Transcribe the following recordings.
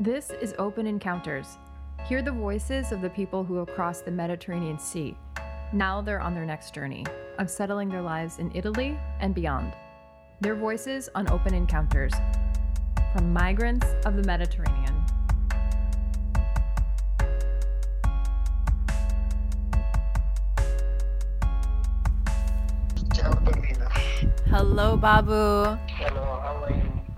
This is Open Encounters. Hear the voices of the people who have crossed the Mediterranean Sea. Now they're on their next journey of settling their lives in Italy and beyond. Their voices on Open Encounters from migrants of the Mediterranean. Ciao, Pamela. Hello, Babu. Hello, how are you?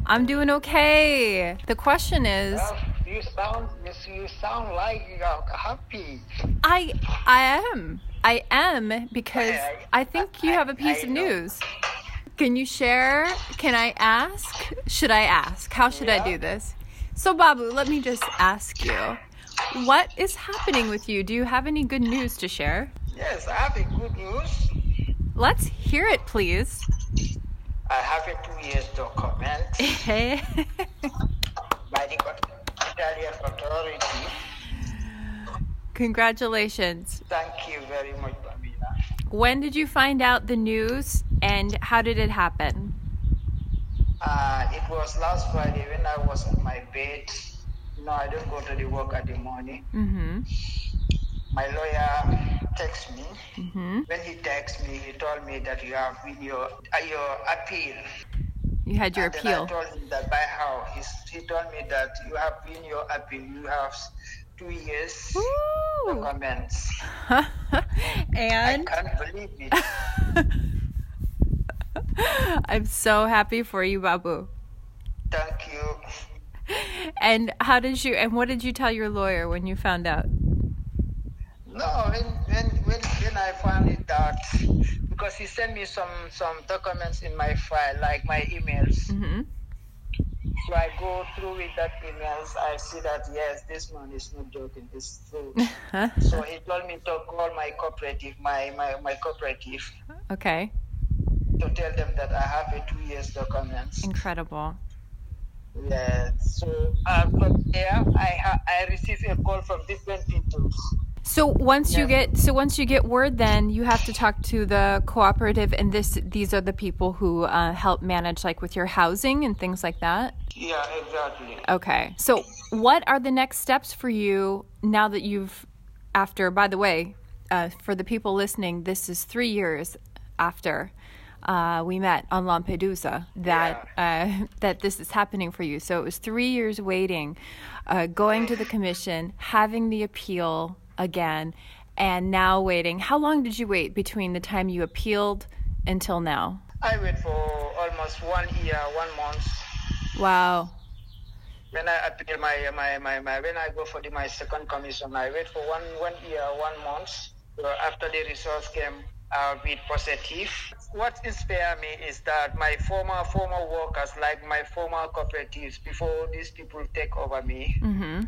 I'm doing okay. The question is Well, you sound you, you sound like you're happy. I I am. I am because I- I think you I- have a piece I of know. news. Can you share? Can I ask? Should I ask? How should I do this? So, Babu, let me just ask you what is happening with you? Do you have any good news to share? Yes, I have good news. Let's hear it, please. I have a two years document Hey. by the Italian authority. Congratulations. Thank you very much, Pamela. When did you find out the news and how did it happen? Uh, it was last Friday when I was in my bed. No, I don't go to the work at the morning. Mm-hmm. My lawyer texts me. Mm-hmm. When he texts me, he told me that you have been your uh, your appeal. You had your and then I appeal. told him that by how He's, he told me that you have been your appeal. You have two years Woo! comments. and I can't believe it. I'm so happy for you, Babu. Thank you. And how did you and what did you tell your lawyer when you found out? No, when when when, when I found it out, because he sent me some some documents in my file, like my emails. Mm-hmm. So I go through with that emails. I see that yes, this man is not joking. It's true. so he told me to call my cooperative, my my my cooperative, okay. to tell them that I have a two years documents. Incredible. Yeah. So uh, from there, I ha- I receive a call from different people. So once you get so once you get word, then you have to talk to the cooperative, and this these are the people who uh, help manage like with your housing and things like that. Yeah, exactly. Okay. So what are the next steps for you now that you've after? By the way, uh, for the people listening, this is three years after. Uh, we met on Lampedusa that uh, that this is happening for you. So it was three years waiting, uh, going to the commission, having the appeal again, and now waiting. How long did you wait between the time you appealed until now? I wait for almost one year, one month. Wow. When I appeal my my, my, my when I go for the, my second commission, I wait for one one year, one month. So after the results came, I'll be positive. What inspired me is that my former former workers, like my former cooperatives, before these people take over me, Mm-hmm.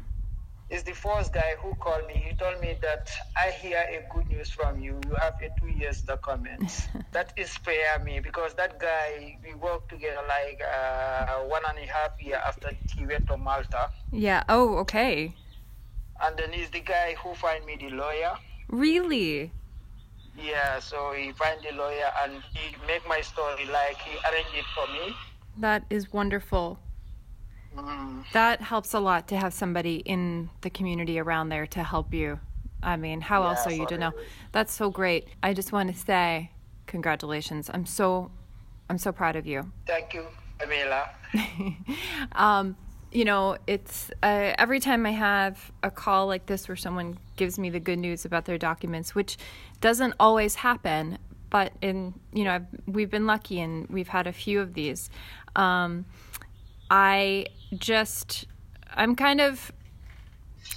Is the first guy who called me. He told me that I hear a good news from you. You have a two years document. that inspired me because that guy we worked together like uh, one and a half year after he went to Malta, Yeah. Oh, okay. and then he's the guy who find me the lawyer. Really? Yeah, so he find the lawyer and he make my story like he arranged it for me. That is wonderful. Mm. That helps a lot to have somebody in the community around there to help you. I mean, how else are you to know? That's so great. I just want to say congratulations. I'm so I'm so proud of you. Thank you, Amela. um, you know, it's uh, every time I have a call like this where someone gives me the good news about their documents, which doesn't always happen, but in you know, I've, we've been lucky and we've had a few of these. Um, I just, I'm kind of,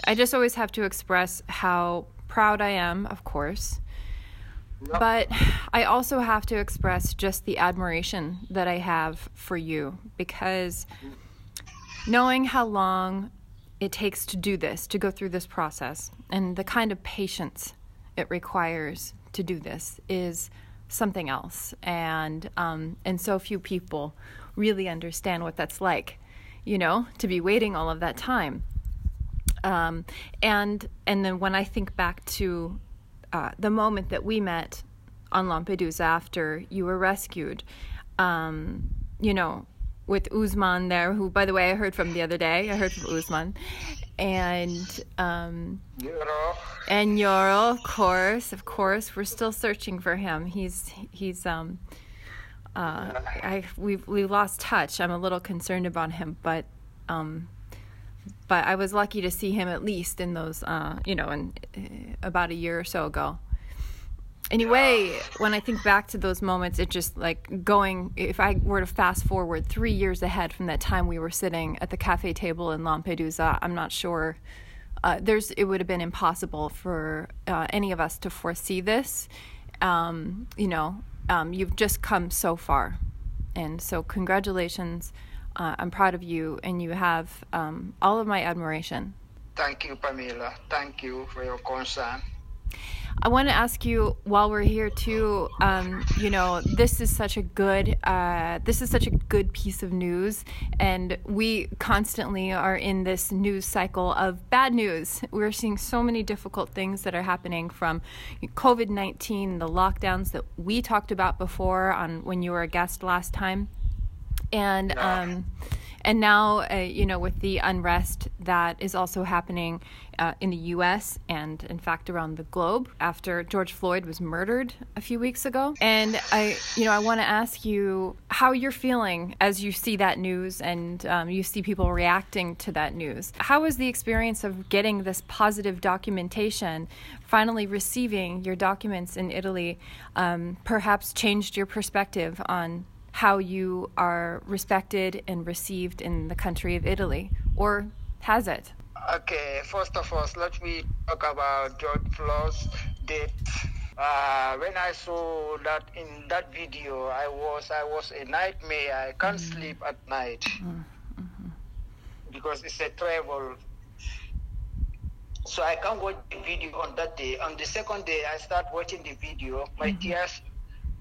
I just always have to express how proud I am, of course. But I also have to express just the admiration that I have for you because knowing how long it takes to do this, to go through this process, and the kind of patience it requires to do this is something else. And um, and so few people really understand what that's like, you know, to be waiting all of that time. Um, and and then when I think back to uh, the moment that we met on Lampedusa after you were rescued, um, you know, with Usman there, who, by the way, I heard from the other day. I heard from Usman, and um, and Yoro, of course, of course, we're still searching for him. He's he's um, uh, I we we lost touch. I'm a little concerned about him, but um, but I was lucky to see him at least in those, uh, you know, in uh, about a year or so ago. Anyway, when I think back to those moments, it just like going. If I were to fast forward three years ahead from that time we were sitting at the cafe table in Lampedusa, I'm not sure. Uh, there's it would have been impossible for uh, any of us to foresee this. Um, you know, um, you've just come so far, and so congratulations. Uh, I'm proud of you, and you have um, all of my admiration. Thank you, Pamela. Thank you for your concern. I want to ask you while we're here too. Um, you know, this is such a good uh, this is such a good piece of news, and we constantly are in this news cycle of bad news. We're seeing so many difficult things that are happening from COVID nineteen, the lockdowns that we talked about before on when you were a guest last time, and. Um, and now, uh, you know, with the unrest that is also happening uh, in the U.S. and, in fact, around the globe after George Floyd was murdered a few weeks ago. And I, you know, I want to ask you how you're feeling as you see that news and um, you see people reacting to that news. How was the experience of getting this positive documentation, finally receiving your documents in Italy, um, perhaps changed your perspective on how you are respected and received in the country of Italy, or has it? Okay, first of all, let me talk about George Floyd's death. Uh, when I saw that in that video, I was I was a nightmare. I can't mm-hmm. sleep at night mm-hmm. because it's a travel. So I can't watch the video on that day. On the second day, I start watching the video. My mm-hmm. tears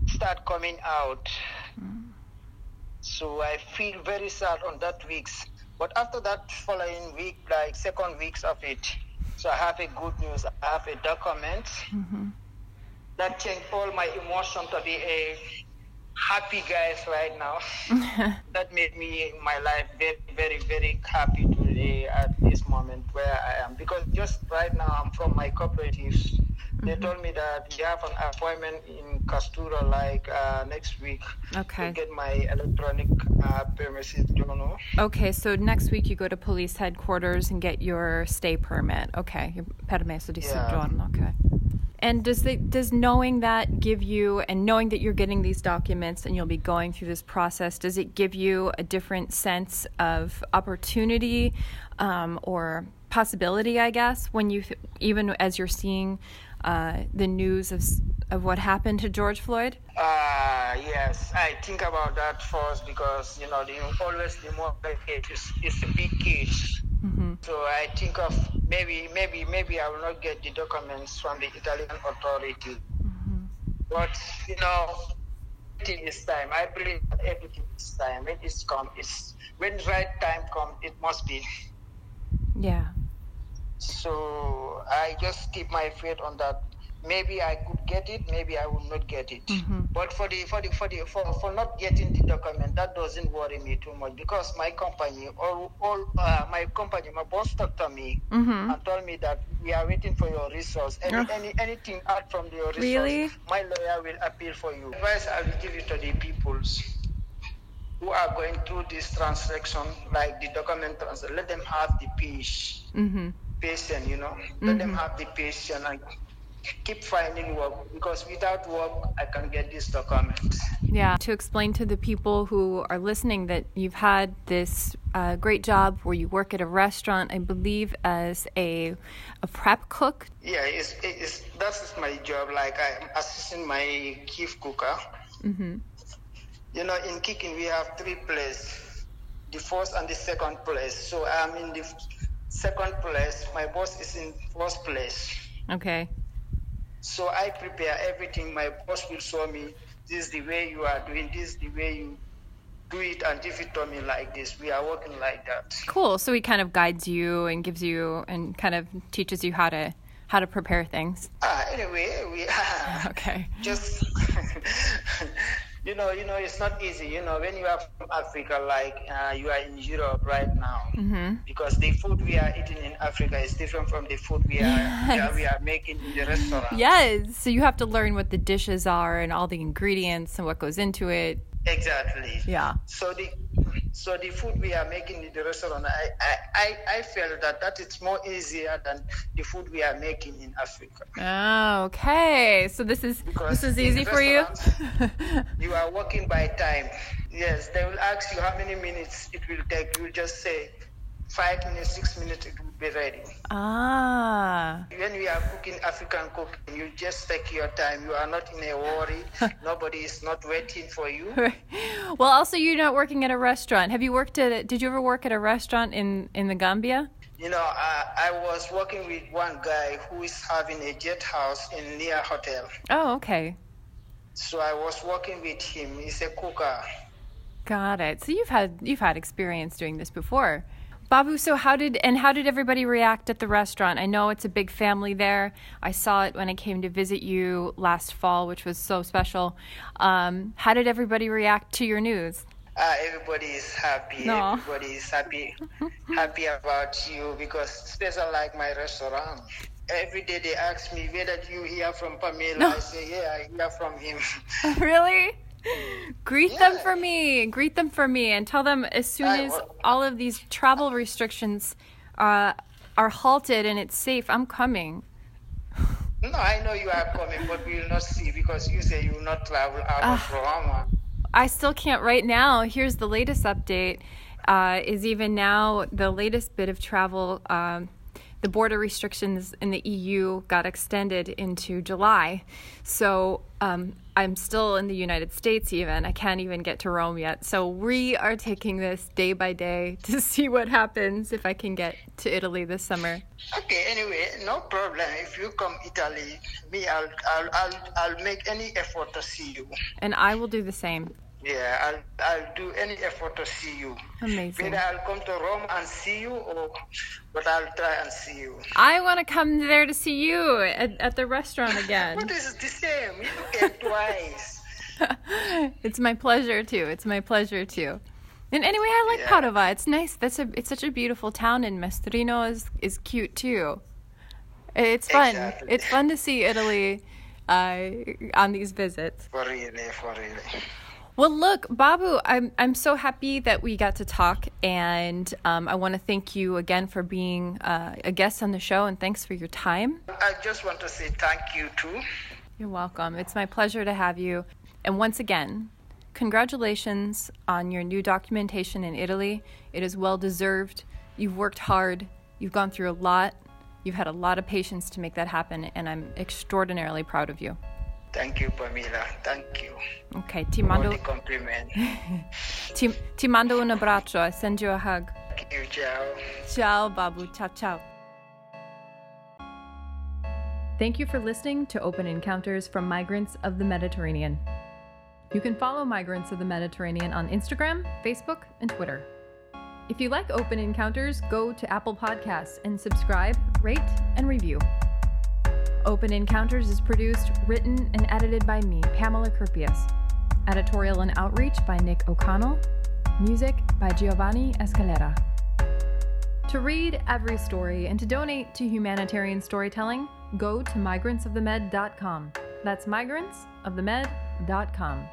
start coming out. So I feel very sad on that weeks. But after that following week, like second weeks of it, so I have a good news. I have a document mm-hmm. that changed all my emotion to be a happy guys right now. that made me my life very, very, very happy today at this moment where I am. Because just right now I'm from my cooperatives they mm-hmm. told me that you have an appointment in Questura like uh, next week. Okay. To get my electronic uh, premises know. Okay, so next week you go to police headquarters and get your stay permit. Okay, your permesso di soggiorno. Okay. And does does knowing that give you and knowing that you're getting these documents and you'll be going through this process, does it give you a different sense of opportunity um, or possibility? I guess when you even as you're seeing uh, the news of of what happened to George Floyd? Uh, yes, I think about that first because you know the always the more is, is a big case. Mm-hmm. So I think of maybe maybe maybe I will not get the documents from the Italian authority. Mm-hmm. But you know, everything is time. I believe that everything is time. When it's come, it's when right time comes, it must be. Yeah. So I just keep my faith on that. Maybe I could get it, maybe I will not get it. Mm-hmm. But for the for the for the for, for not getting the document, that doesn't worry me too much because my company, all all uh, my company, my boss talked to me mm-hmm. and told me that we are waiting for your resource. Any oh. any anything out from your resource, really? my lawyer will appeal for you. Advice I will give it to the peoples who are going through this transaction, like the document transaction, let them have the peace. Mm-hmm patient, you know. Mm-hmm. Let them mm-hmm. have the patience and keep finding work because without work, I can get these documents. Yeah, to explain to the people who are listening that you've had this uh, great job where you work at a restaurant, I believe, as a a prep cook. Yeah, it's, it's that's my job. Like I'm assisting my chief cooker. Mm-hmm. You know, in cooking we have three places, the first and the second place. So I'm in the second place. My boss is in first place. Okay. So I prepare everything. My boss will show me this is the way you are doing this, is the way you do it, and if it to me like this. We are working like that. Cool. So he kind of guides you and gives you and kind of teaches you how to how to prepare things. Uh, anyway, we okay. Just you know, you know, it's not easy. You know, when you are from Africa, like uh, you are in Europe right now, Mm-hmm. because the food we are eating in Africa is different from the food we are Yes. yeah, we are making in the restaurant. Yes. So you have to learn what the dishes are and all the ingredients and what goes into it. Exactly. Yeah. So the so the food we are making in the restaurant, I, I, I, felt that that it's more easier than the food we are making in Africa. Oh, okay. So this is Because this is easy for you. You are working by time. Yes, they will ask you how many minutes it will take. You will just say five minutes, six minutes, it will be ready. ah. When we are cooking African cooking, you just take your time. You are not in a worry. Nobody is not waiting for you. well, also you're not working at a restaurant. Have you worked at? A, did you ever work at a restaurant in in the Gambia? You know, I, I was working with one guy who is having a jet house in near hotel. Oh, okay. So I was working with him. He's a cooker. Got it. So you've had you've had experience doing this before. Babu, so how did and how did everybody react at the restaurant? I know it's a big family there. I saw it when I came to visit you last fall, which was so special. Um, how did everybody react to your news? Uh, everybody is happy. No. Everybody is happy, happy about you because especially like my restaurant. Every day they ask me whether you hear from Pamela. No. I say yeah, I hear from him. really? Greet them for me. Greet them for me and tell them as soon as all of these travel restrictions uh, are halted and it's safe, I'm coming. no, I know you are coming, but we will not see because you say you will not travel out Ah. of Roma. I still can't right now. Here's the latest update. Uh, is even now the latest bit of travel. Um, the border restrictions in the EU got extended into July, so um, I'm still in the United States. Even I can't even get to Rome yet. So we are taking this day by day to see what happens if I can get to Italy this summer. Okay, anyway, no problem. If you come Italy, me, I'll, I'll, I'll, I'll make any effort to see you. And I will do the same. Yeah, I'll, I'll do any effort to see you. Amazing. Whether I'll come to Rome and see you, or but I'll try and see you. I want to come there to see you at, at the restaurant again. But it's the same. You came twice. it's my pleasure too. It's my pleasure too. And anyway, I like Yeah. Padova. It's nice. That's a it's such a beautiful town and Mestrino is is cute too. It's fun. Exactly. It's fun to see Italy uh, on these visits. For really, for really. Well, look, Babu, I'm I'm so happy that we got to talk, and um, I want to thank you again for being uh, a guest on the show, and thanks for your time. I just want to say thank you too. You're welcome. It's my pleasure to have you. And once again, congratulations on your new documentation in Italy. It is well deserved. You've worked hard, you've gone through a lot, you've had a lot of patience to make that happen, and I'm extraordinarily proud of you. Thank you, Pamela. Thank you Okay, ti mando, the compliment. ti, ti mando un abbraccio. I send you a hug. Thank you, ciao. Ciao, Babu. Ciao, ciao. Thank you for listening to Open Encounters from Migrants of the Mediterranean. You can follow Migrants of the Mediterranean on Instagram, Facebook, and Twitter. If you like Open Encounters, go to Apple Podcasts and subscribe, rate, and review. Open Encounters is produced, written, and edited by me, Pamela Kerpius. Editorial and outreach by Nick O'Connell. Music by Giovanni Escalera. To read every story and to donate to humanitarian storytelling, go to migrantsofthemed.com. That's migrantsofthemed.com.